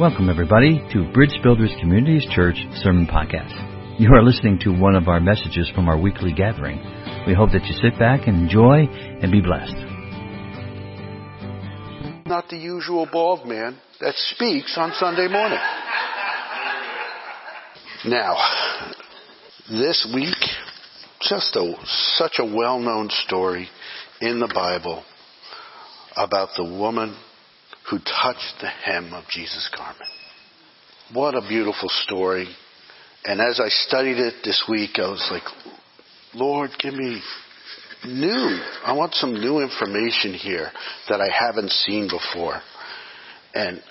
Welcome, everybody, to Bridge Builders Communities Church Sermon Podcast. You are listening to one of our messages from our weekly gathering. We hope that you sit back and enjoy and be blessed. Not the usual bald man that speaks on Sunday morning. Now, this week, just a, such a well-known story in the Bible about the woman who touched the hem of Jesus' garment. What a beautiful story. And as I studied it this week, I was like, Lord, give me new. I want some new information here that I haven't seen before. And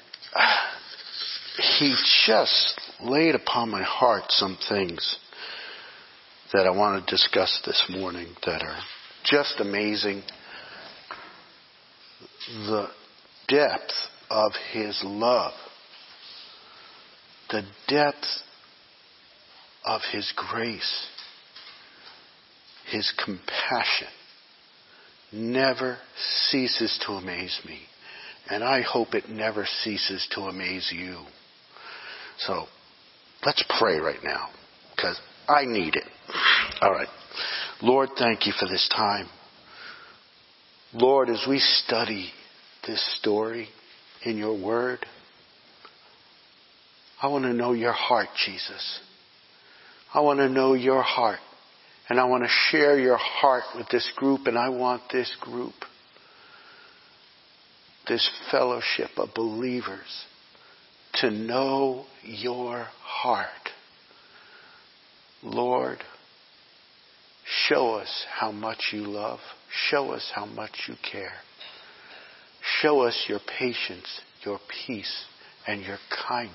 he just laid upon my heart some things that I want to discuss this morning that are just amazing. The depth of His love, the depth of His grace, His compassion never ceases to amaze me. And I hope it never ceases to amaze you. So let's pray right now because I need it. All right. Lord, thank you for this time. Lord, as we study this story in your word, I want to know your heart, Jesus. I want to know your heart. And I want to share your heart with this group, and I want this group, this fellowship of believers, to know your heart. Lord, show us how much you love. Show us how much you care. Show us your patience, your peace, and your kindness.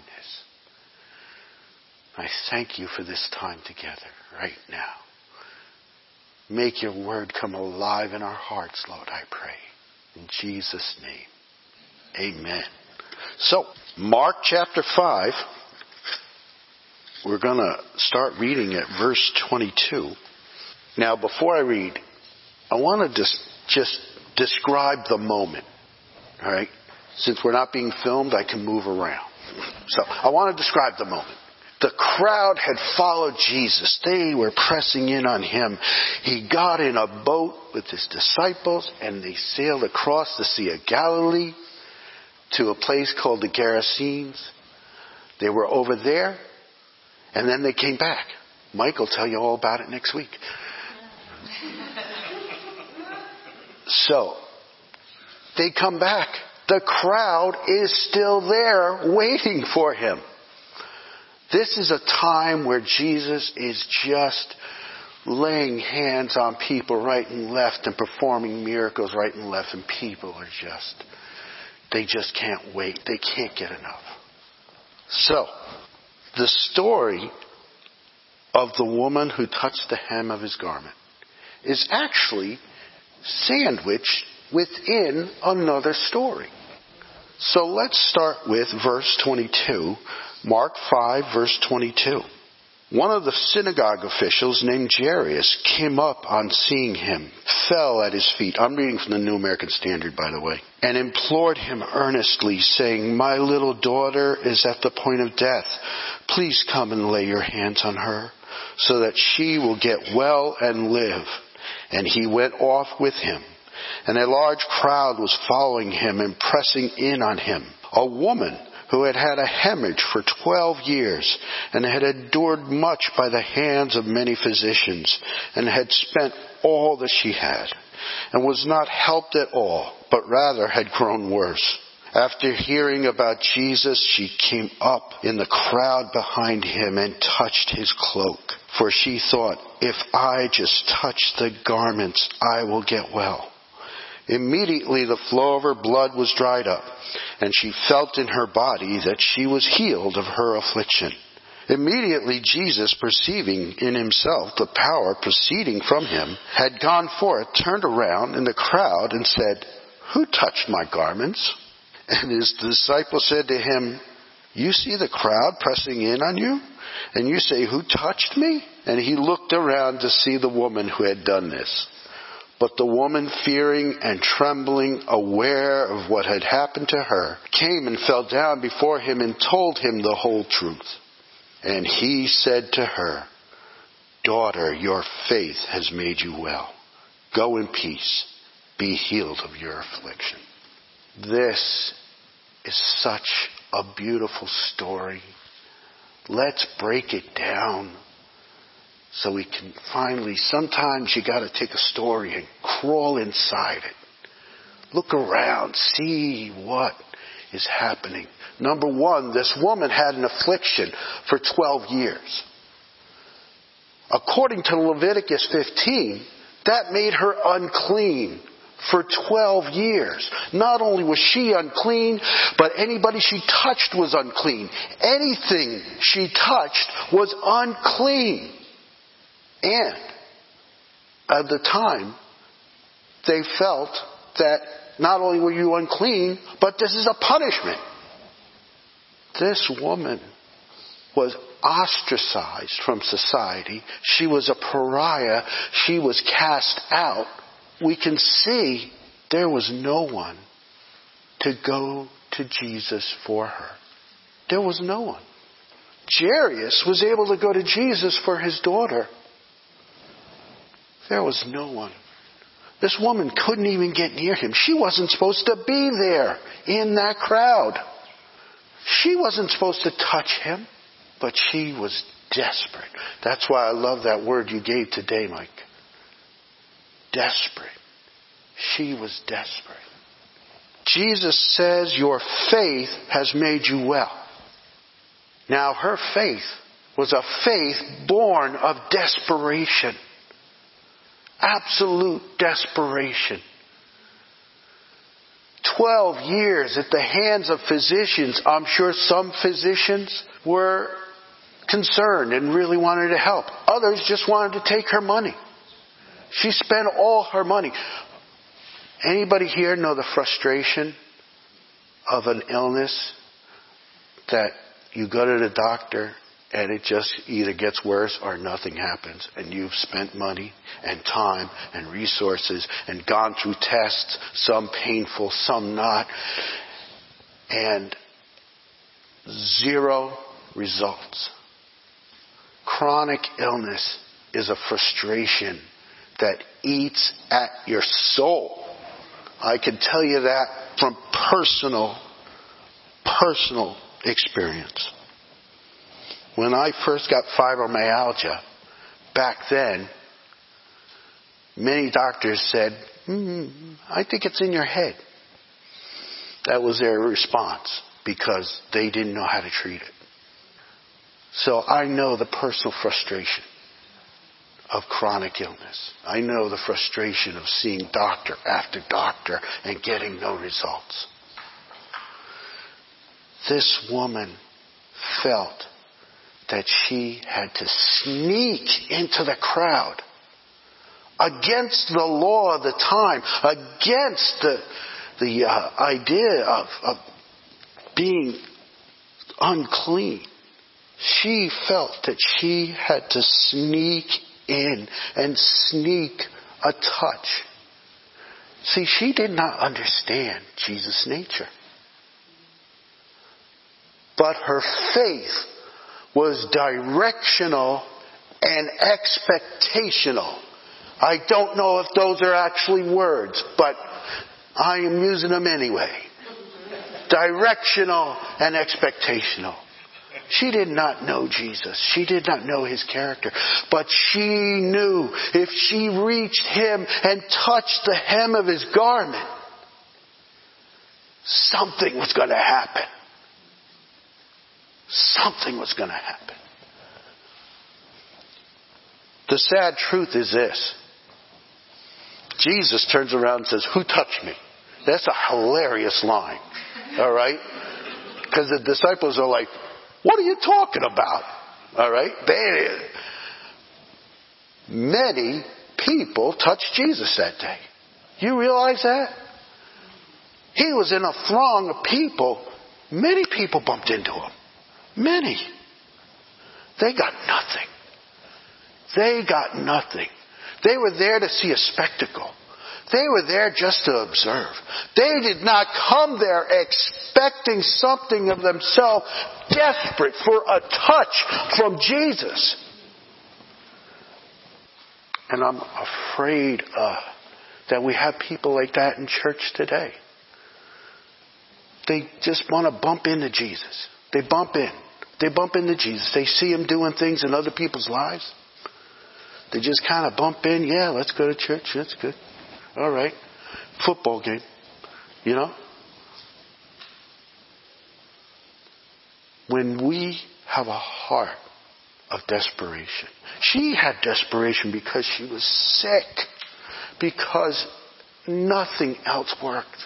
I thank you for this time together right now. Make your word come alive in our hearts, Lord, I pray. In Jesus' name. Amen. So, Mark chapter 5, we're going to start reading at verse 22. Now, before I read, I want to just, just describe the moment. All right? Since we're not being filmed, I can move around. So I want to describe the moment. The crowd had followed Jesus. They were pressing in on him. He got in a boat with his disciples and they sailed across the Sea of Galilee to a place called the Gerasenes. They were over there and then they came back. Mike will tell you all about it next week. So, they come back. The crowd is still there waiting for him. This is a time where Jesus is just laying hands on people right and left and performing miracles right and left and people are just, they just can't wait. They can't get enough. So, the story of the woman who touched the hem of his garment is actually sandwiched within another story. So let's start with verse 22, Mark 5, verse 22. One of the synagogue officials named Jairus came up on seeing him, fell at his feet. I'm reading from the New American Standard, by the way, and implored him earnestly, saying, My little daughter is at the point of death. Please come and lay your hands on her, so that she will get well and live. And he went off with him and a large crowd was following him and pressing in on him. A woman who had had a hemorrhage for 12 years and had endured much by the hands of many physicians and had spent all that she had and was not helped at all, but rather had grown worse. After hearing about Jesus, she came up in the crowd behind him and touched his cloak. For she thought, if I just touch the garments, I will get well. Immediately the flow of her blood was dried up, and she felt in her body that she was healed of her affliction. Immediately Jesus, perceiving in himself the power proceeding from him, had gone forth, turned around in the crowd, and said, Who touched my garments? And his disciples said to him, You see the crowd pressing in on you, and you say, Who touched me? And he looked around to see the woman who had done this. But the woman, fearing and trembling, aware of what had happened to her, came and fell down before him and told him the whole truth. And he said to her, Daughter, your faith has made you well. Go in peace. Be healed of your affliction. This is such a beautiful story. Let's break it down so we can finally, sometimes you gotta take a story and crawl inside it. Look around, see what is happening. Number one, this woman had an affliction for 12 years. According to Leviticus 15, that made her unclean for 12 years. Not only was she unclean, but anybody she touched was unclean. Anything she touched was unclean. And at the time, they felt that not only were you unclean, but this is a punishment. This woman was ostracized from society. She was a pariah. She was cast out. We can see there was no one to go to Jesus for her. There was no one. Jairus was able to go to Jesus for his daughter. There was no one. This woman couldn't even get near him. She wasn't supposed to be there in that crowd. She wasn't supposed to touch him, but she was desperate. That's why I love that word you gave today, Mike. Desperate. She was desperate. Jesus says, Your faith has made you well. Now, her faith was a faith born of desperation. Absolute desperation. Twelve years at the hands of physicians. I'm sure some physicians were concerned and really wanted to help. Others just wanted to take her money. She spent all her money. Anybody here know the frustration of an illness that you go to the doctor and it just either gets worse or nothing happens and you've spent money and time and resources and gone through tests, some painful, some not, and zero results. Chronic illness is a frustration that eats at your soul. I can tell you that from personal, personal experience. When I first got fibromyalgia, back then, many doctors said, mm, I think it's in your head. That was their response because they didn't know how to treat it. So I know the personal frustration of chronic illness. I know the frustration of seeing doctor after doctor and getting no results. This woman felt that she had to sneak into the crowd against the law of the time, against the, the uh, idea of, of being unclean. She felt that she had to sneak in and sneak a touch. See, she did not understand Jesus' nature. But her faith was directional and expectational. I don't know if those are actually words, but I am using them anyway. Directional and expectational. She did not know Jesus. She did not know his character. But she knew if she reached him and touched the hem of his garment, something was going to happen. Something was going to happen. The sad truth is this. Jesus turns around and says, Who touched me? That's a hilarious line. All right? Because the disciples are like, what are you talking about? All right? They, many people touched Jesus that day. You realize that? He was in a throng of people. Many people bumped into him. Many. They got nothing. They got nothing. They were there to see a spectacle. They were there just to observe. They did not come there expecting something of themselves, desperate for a touch from Jesus. And I'm afraid uh, that we have people like that in church today. They just want to bump into Jesus. They bump in. They bump into Jesus. They see him doing things in other people's lives. They just kind of bump in. Yeah, let's go to church. That's good. All right. Football game. You know? When we have a heart of desperation, she had desperation because she was sick, because nothing else worked.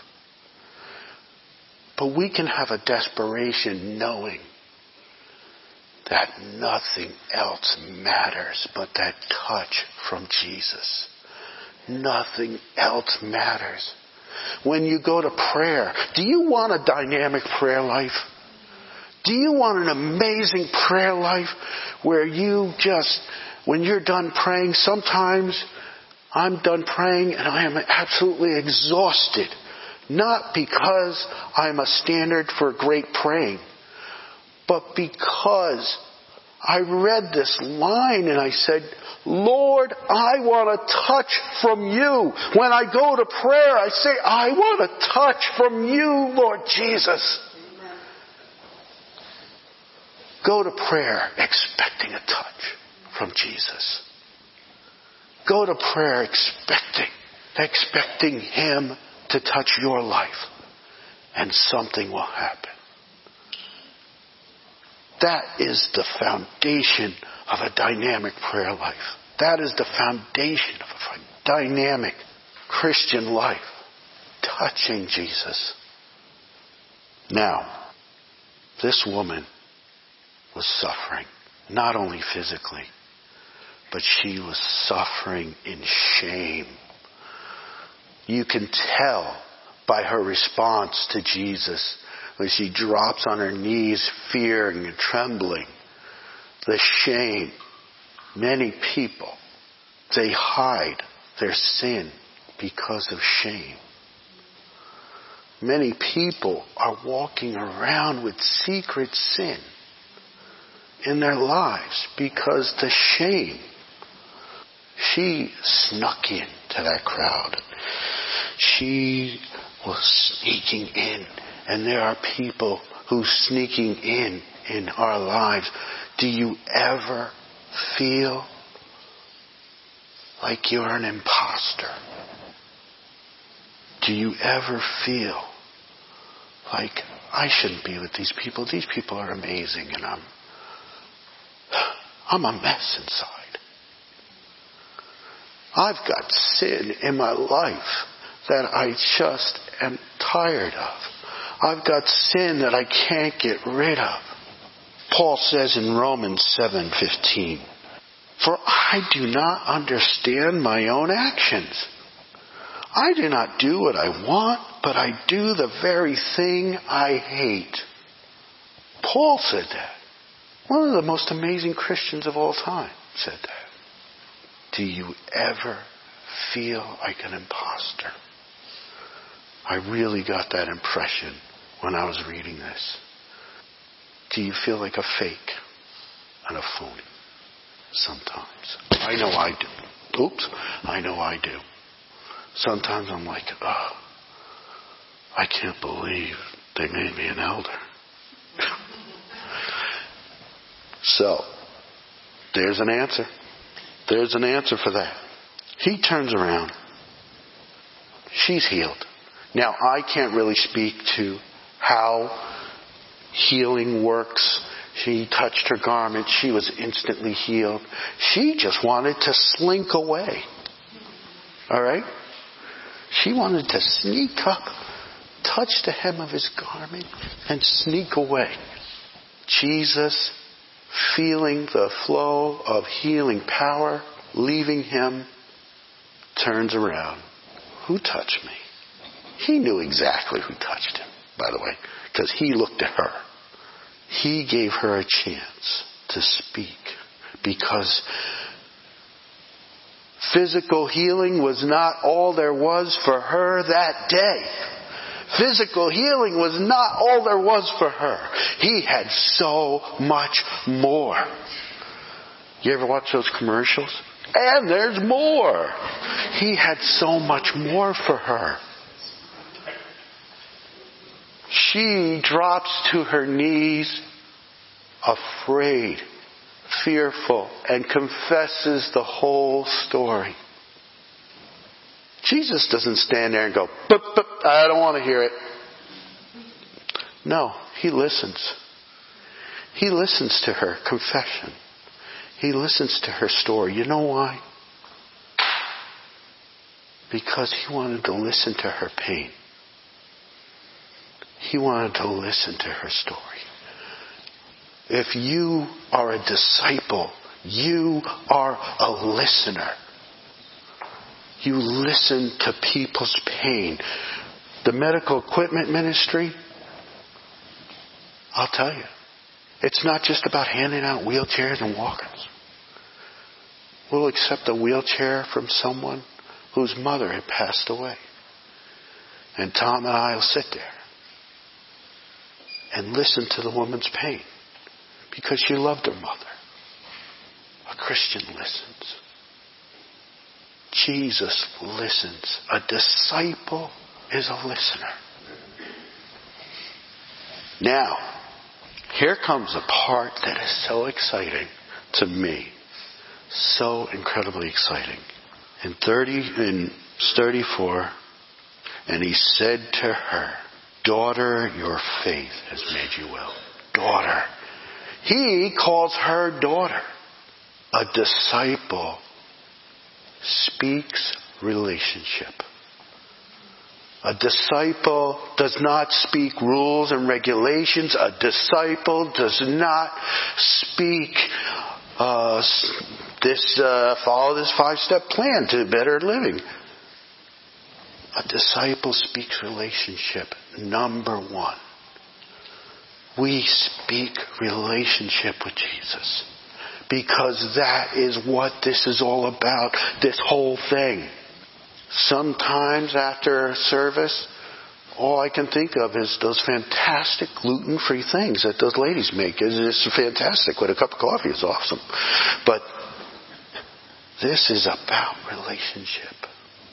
But we can have a desperation knowing that nothing else matters but that touch from Jesus. Nothing else matters. When you go to prayer, do you want a dynamic prayer life? Do you want an amazing prayer life where you just, when you're done praying, sometimes I'm done praying and I am absolutely exhausted. Not because I'm a standard for great praying, but because I read this line and I said, Lord, I want a touch from you. When I go to prayer, I say, I want a touch from you, Lord Jesus. Go to prayer expecting a touch from Jesus. Go to prayer expecting, expecting Him to touch your life and something will happen. That is the foundation of a dynamic prayer life. That is the foundation of a dynamic Christian life. Touching Jesus. Now, this woman was suffering, not only physically, but she was suffering in shame. You can tell by her response to Jesus when she drops on her knees, fearing and trembling, the shame. Many people, they hide their sin because of shame. Many people are walking around with secret sin in their lives because the shame. She snuck in to that crowd. She was sneaking in and there are people who sneaking in in our lives. Do you ever feel like you're an imposter? Do you ever feel like I shouldn't be with these people? These people are amazing and I'm I'm a mess inside. I've got sin in my life that I just am tired of. I've got sin that I can't get rid of. Paul says in Romans 7:15, "For I do not understand my own actions. I do not do what I want, but I do the very thing I hate." Paul said that. One of the most amazing Christians of all time said that. Do you ever feel like an impostor? I really got that impression when I was reading this. Do you feel like a fake and a phony? Sometimes. I know I do. Oops. I know I do. Sometimes I'm like, oh, I can't believe they made me an elder. so, there's an answer. There's an answer for that. He turns around. She's healed. Now, I can't really speak to how healing works. She touched her garment. She was instantly healed. She just wanted to slink away. All right? She wanted to sneak up, touch the hem of his garment, and sneak away. Jesus, feeling the flow of healing power leaving him, turns around. Who touched me? He knew exactly who touched him by the way, because he looked at her. He gave her a chance to speak because Physical healing was not all there was for her that day. Physical healing was not all there was for her. He had so much more. You ever watch those commercials? And there's more. He had so much more for her. She drops to her knees, afraid, fearful, and confesses the whole story. Jesus doesn't stand there and go, but, but, I don't want to hear it. No, he listens. He listens to her confession. He listens to her story. You know why? Because he wanted to listen to her pain. He wanted to listen to her story. If you are a disciple, you are a listener. You listen to people's pain. The medical equipment ministry, I'll tell you, it's not just about handing out wheelchairs and walkers. We'll accept a wheelchair from someone whose mother had passed away. And Tom and I will sit there and listen to the woman's pain because she loved her mother. A Christian listens. Jesus listens. A disciple is a listener. Now, here comes a part that is so exciting to me. So incredibly exciting. In 30, in 34, and he said to her, Daughter, your faith has made you well. Daughter. He calls her daughter. A disciple speaks relationship. A disciple does not speak rules and regulations. A disciple does not speak uh, this uh, follow this five step plan to better living. A disciple speaks relationship. Number one. We speak relationship with Jesus. Because that is what this is all about. This whole thing. Sometimes after service, all I can think of is those fantastic gluten-free things that those ladies make. It's fantastic. With a cup of coffee, it's awesome. But this is about relationship.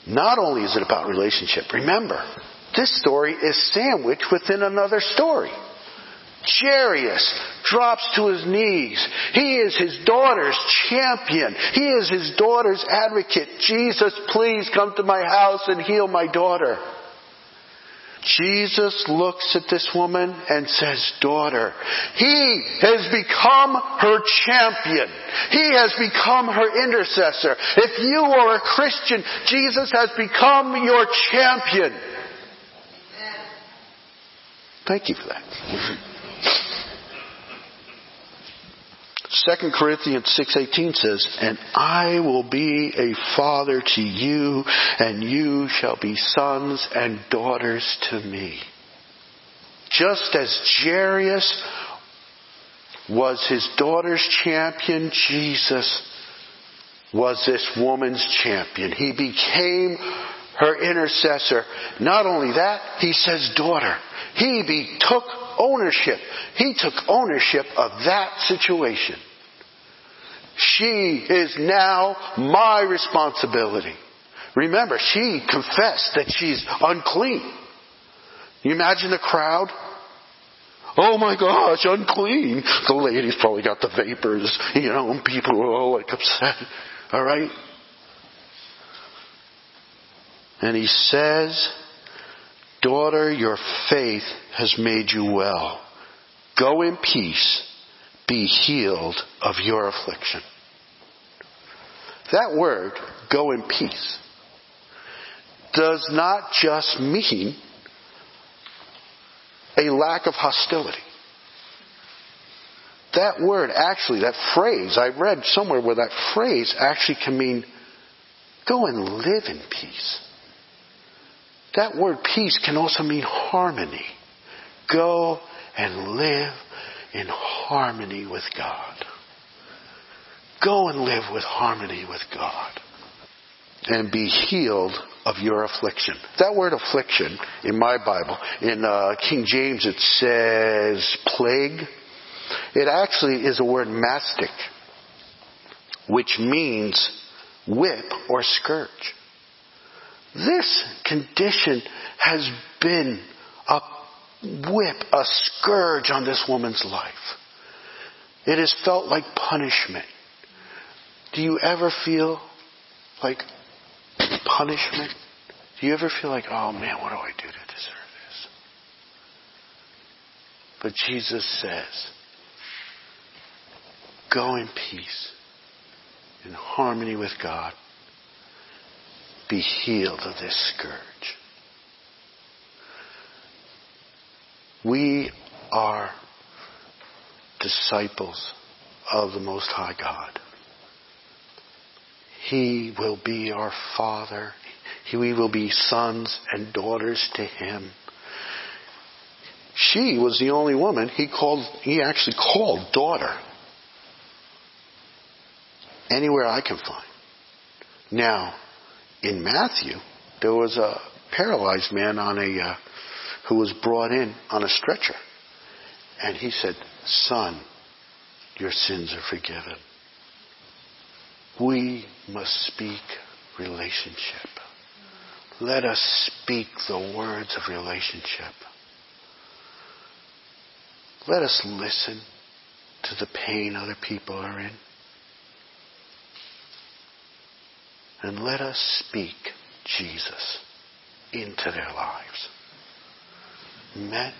Not only is it about relationship, remember, this story is sandwiched within another story. Jairus drops to his knees. He is his daughter's champion. He is his daughter's advocate. Jesus, please come to my house and heal my daughter. Jesus looks at this woman and says, daughter, he has become her champion. He has become her intercessor. If you are a Christian, Jesus has become your champion. Thank you for that. 2 Corinthians 6:18 says, "And I will be a father to you, and you shall be sons and daughters to me." Just as Jairus was his daughter's champion, Jesus was this woman's champion. He became her intercessor. Not only that, he says daughter. He be, took ownership. He took ownership of that situation. She is now my responsibility. Remember, she confessed that she's unclean. You imagine the crowd? Oh my gosh, unclean. The lady's probably got the vapors, you know, and people are all like upset. Alright? And he says, Daughter, your faith has made you well. Go in peace. Be healed of your affliction. That word, go in peace, does not just mean a lack of hostility. That word actually, that phrase, I read somewhere where that phrase actually can mean go and live in peace. That word peace can also mean harmony. Go and live in harmony with God. Go and live with harmony with God. and be healed of your affliction. That word affliction in my Bible, in uh, King James it says plague. It actually is a word mastix, which means whip or scourge. This condition has been a whip, a scourge on this woman's life. It has felt like punishment. Do you ever feel like punishment? Do you ever feel like, oh man, what do I do to deserve this? But Jesus says, go in peace, in harmony with God. Be healed of this scourge. We are disciples of the Most High God. He will be our Father. He, we will be sons and daughters to Him. She was the only woman he called, he actually called daughter. Anywhere I can find. Now, in Matthew, there was a paralyzed man on a, uh, who was brought in on a stretcher. And he said, Son, your sins are forgiven. We must speak relationship. Let us speak the words of relationship. Let us listen to the pain other people are in. And let us speak Jesus into their lives. Amen.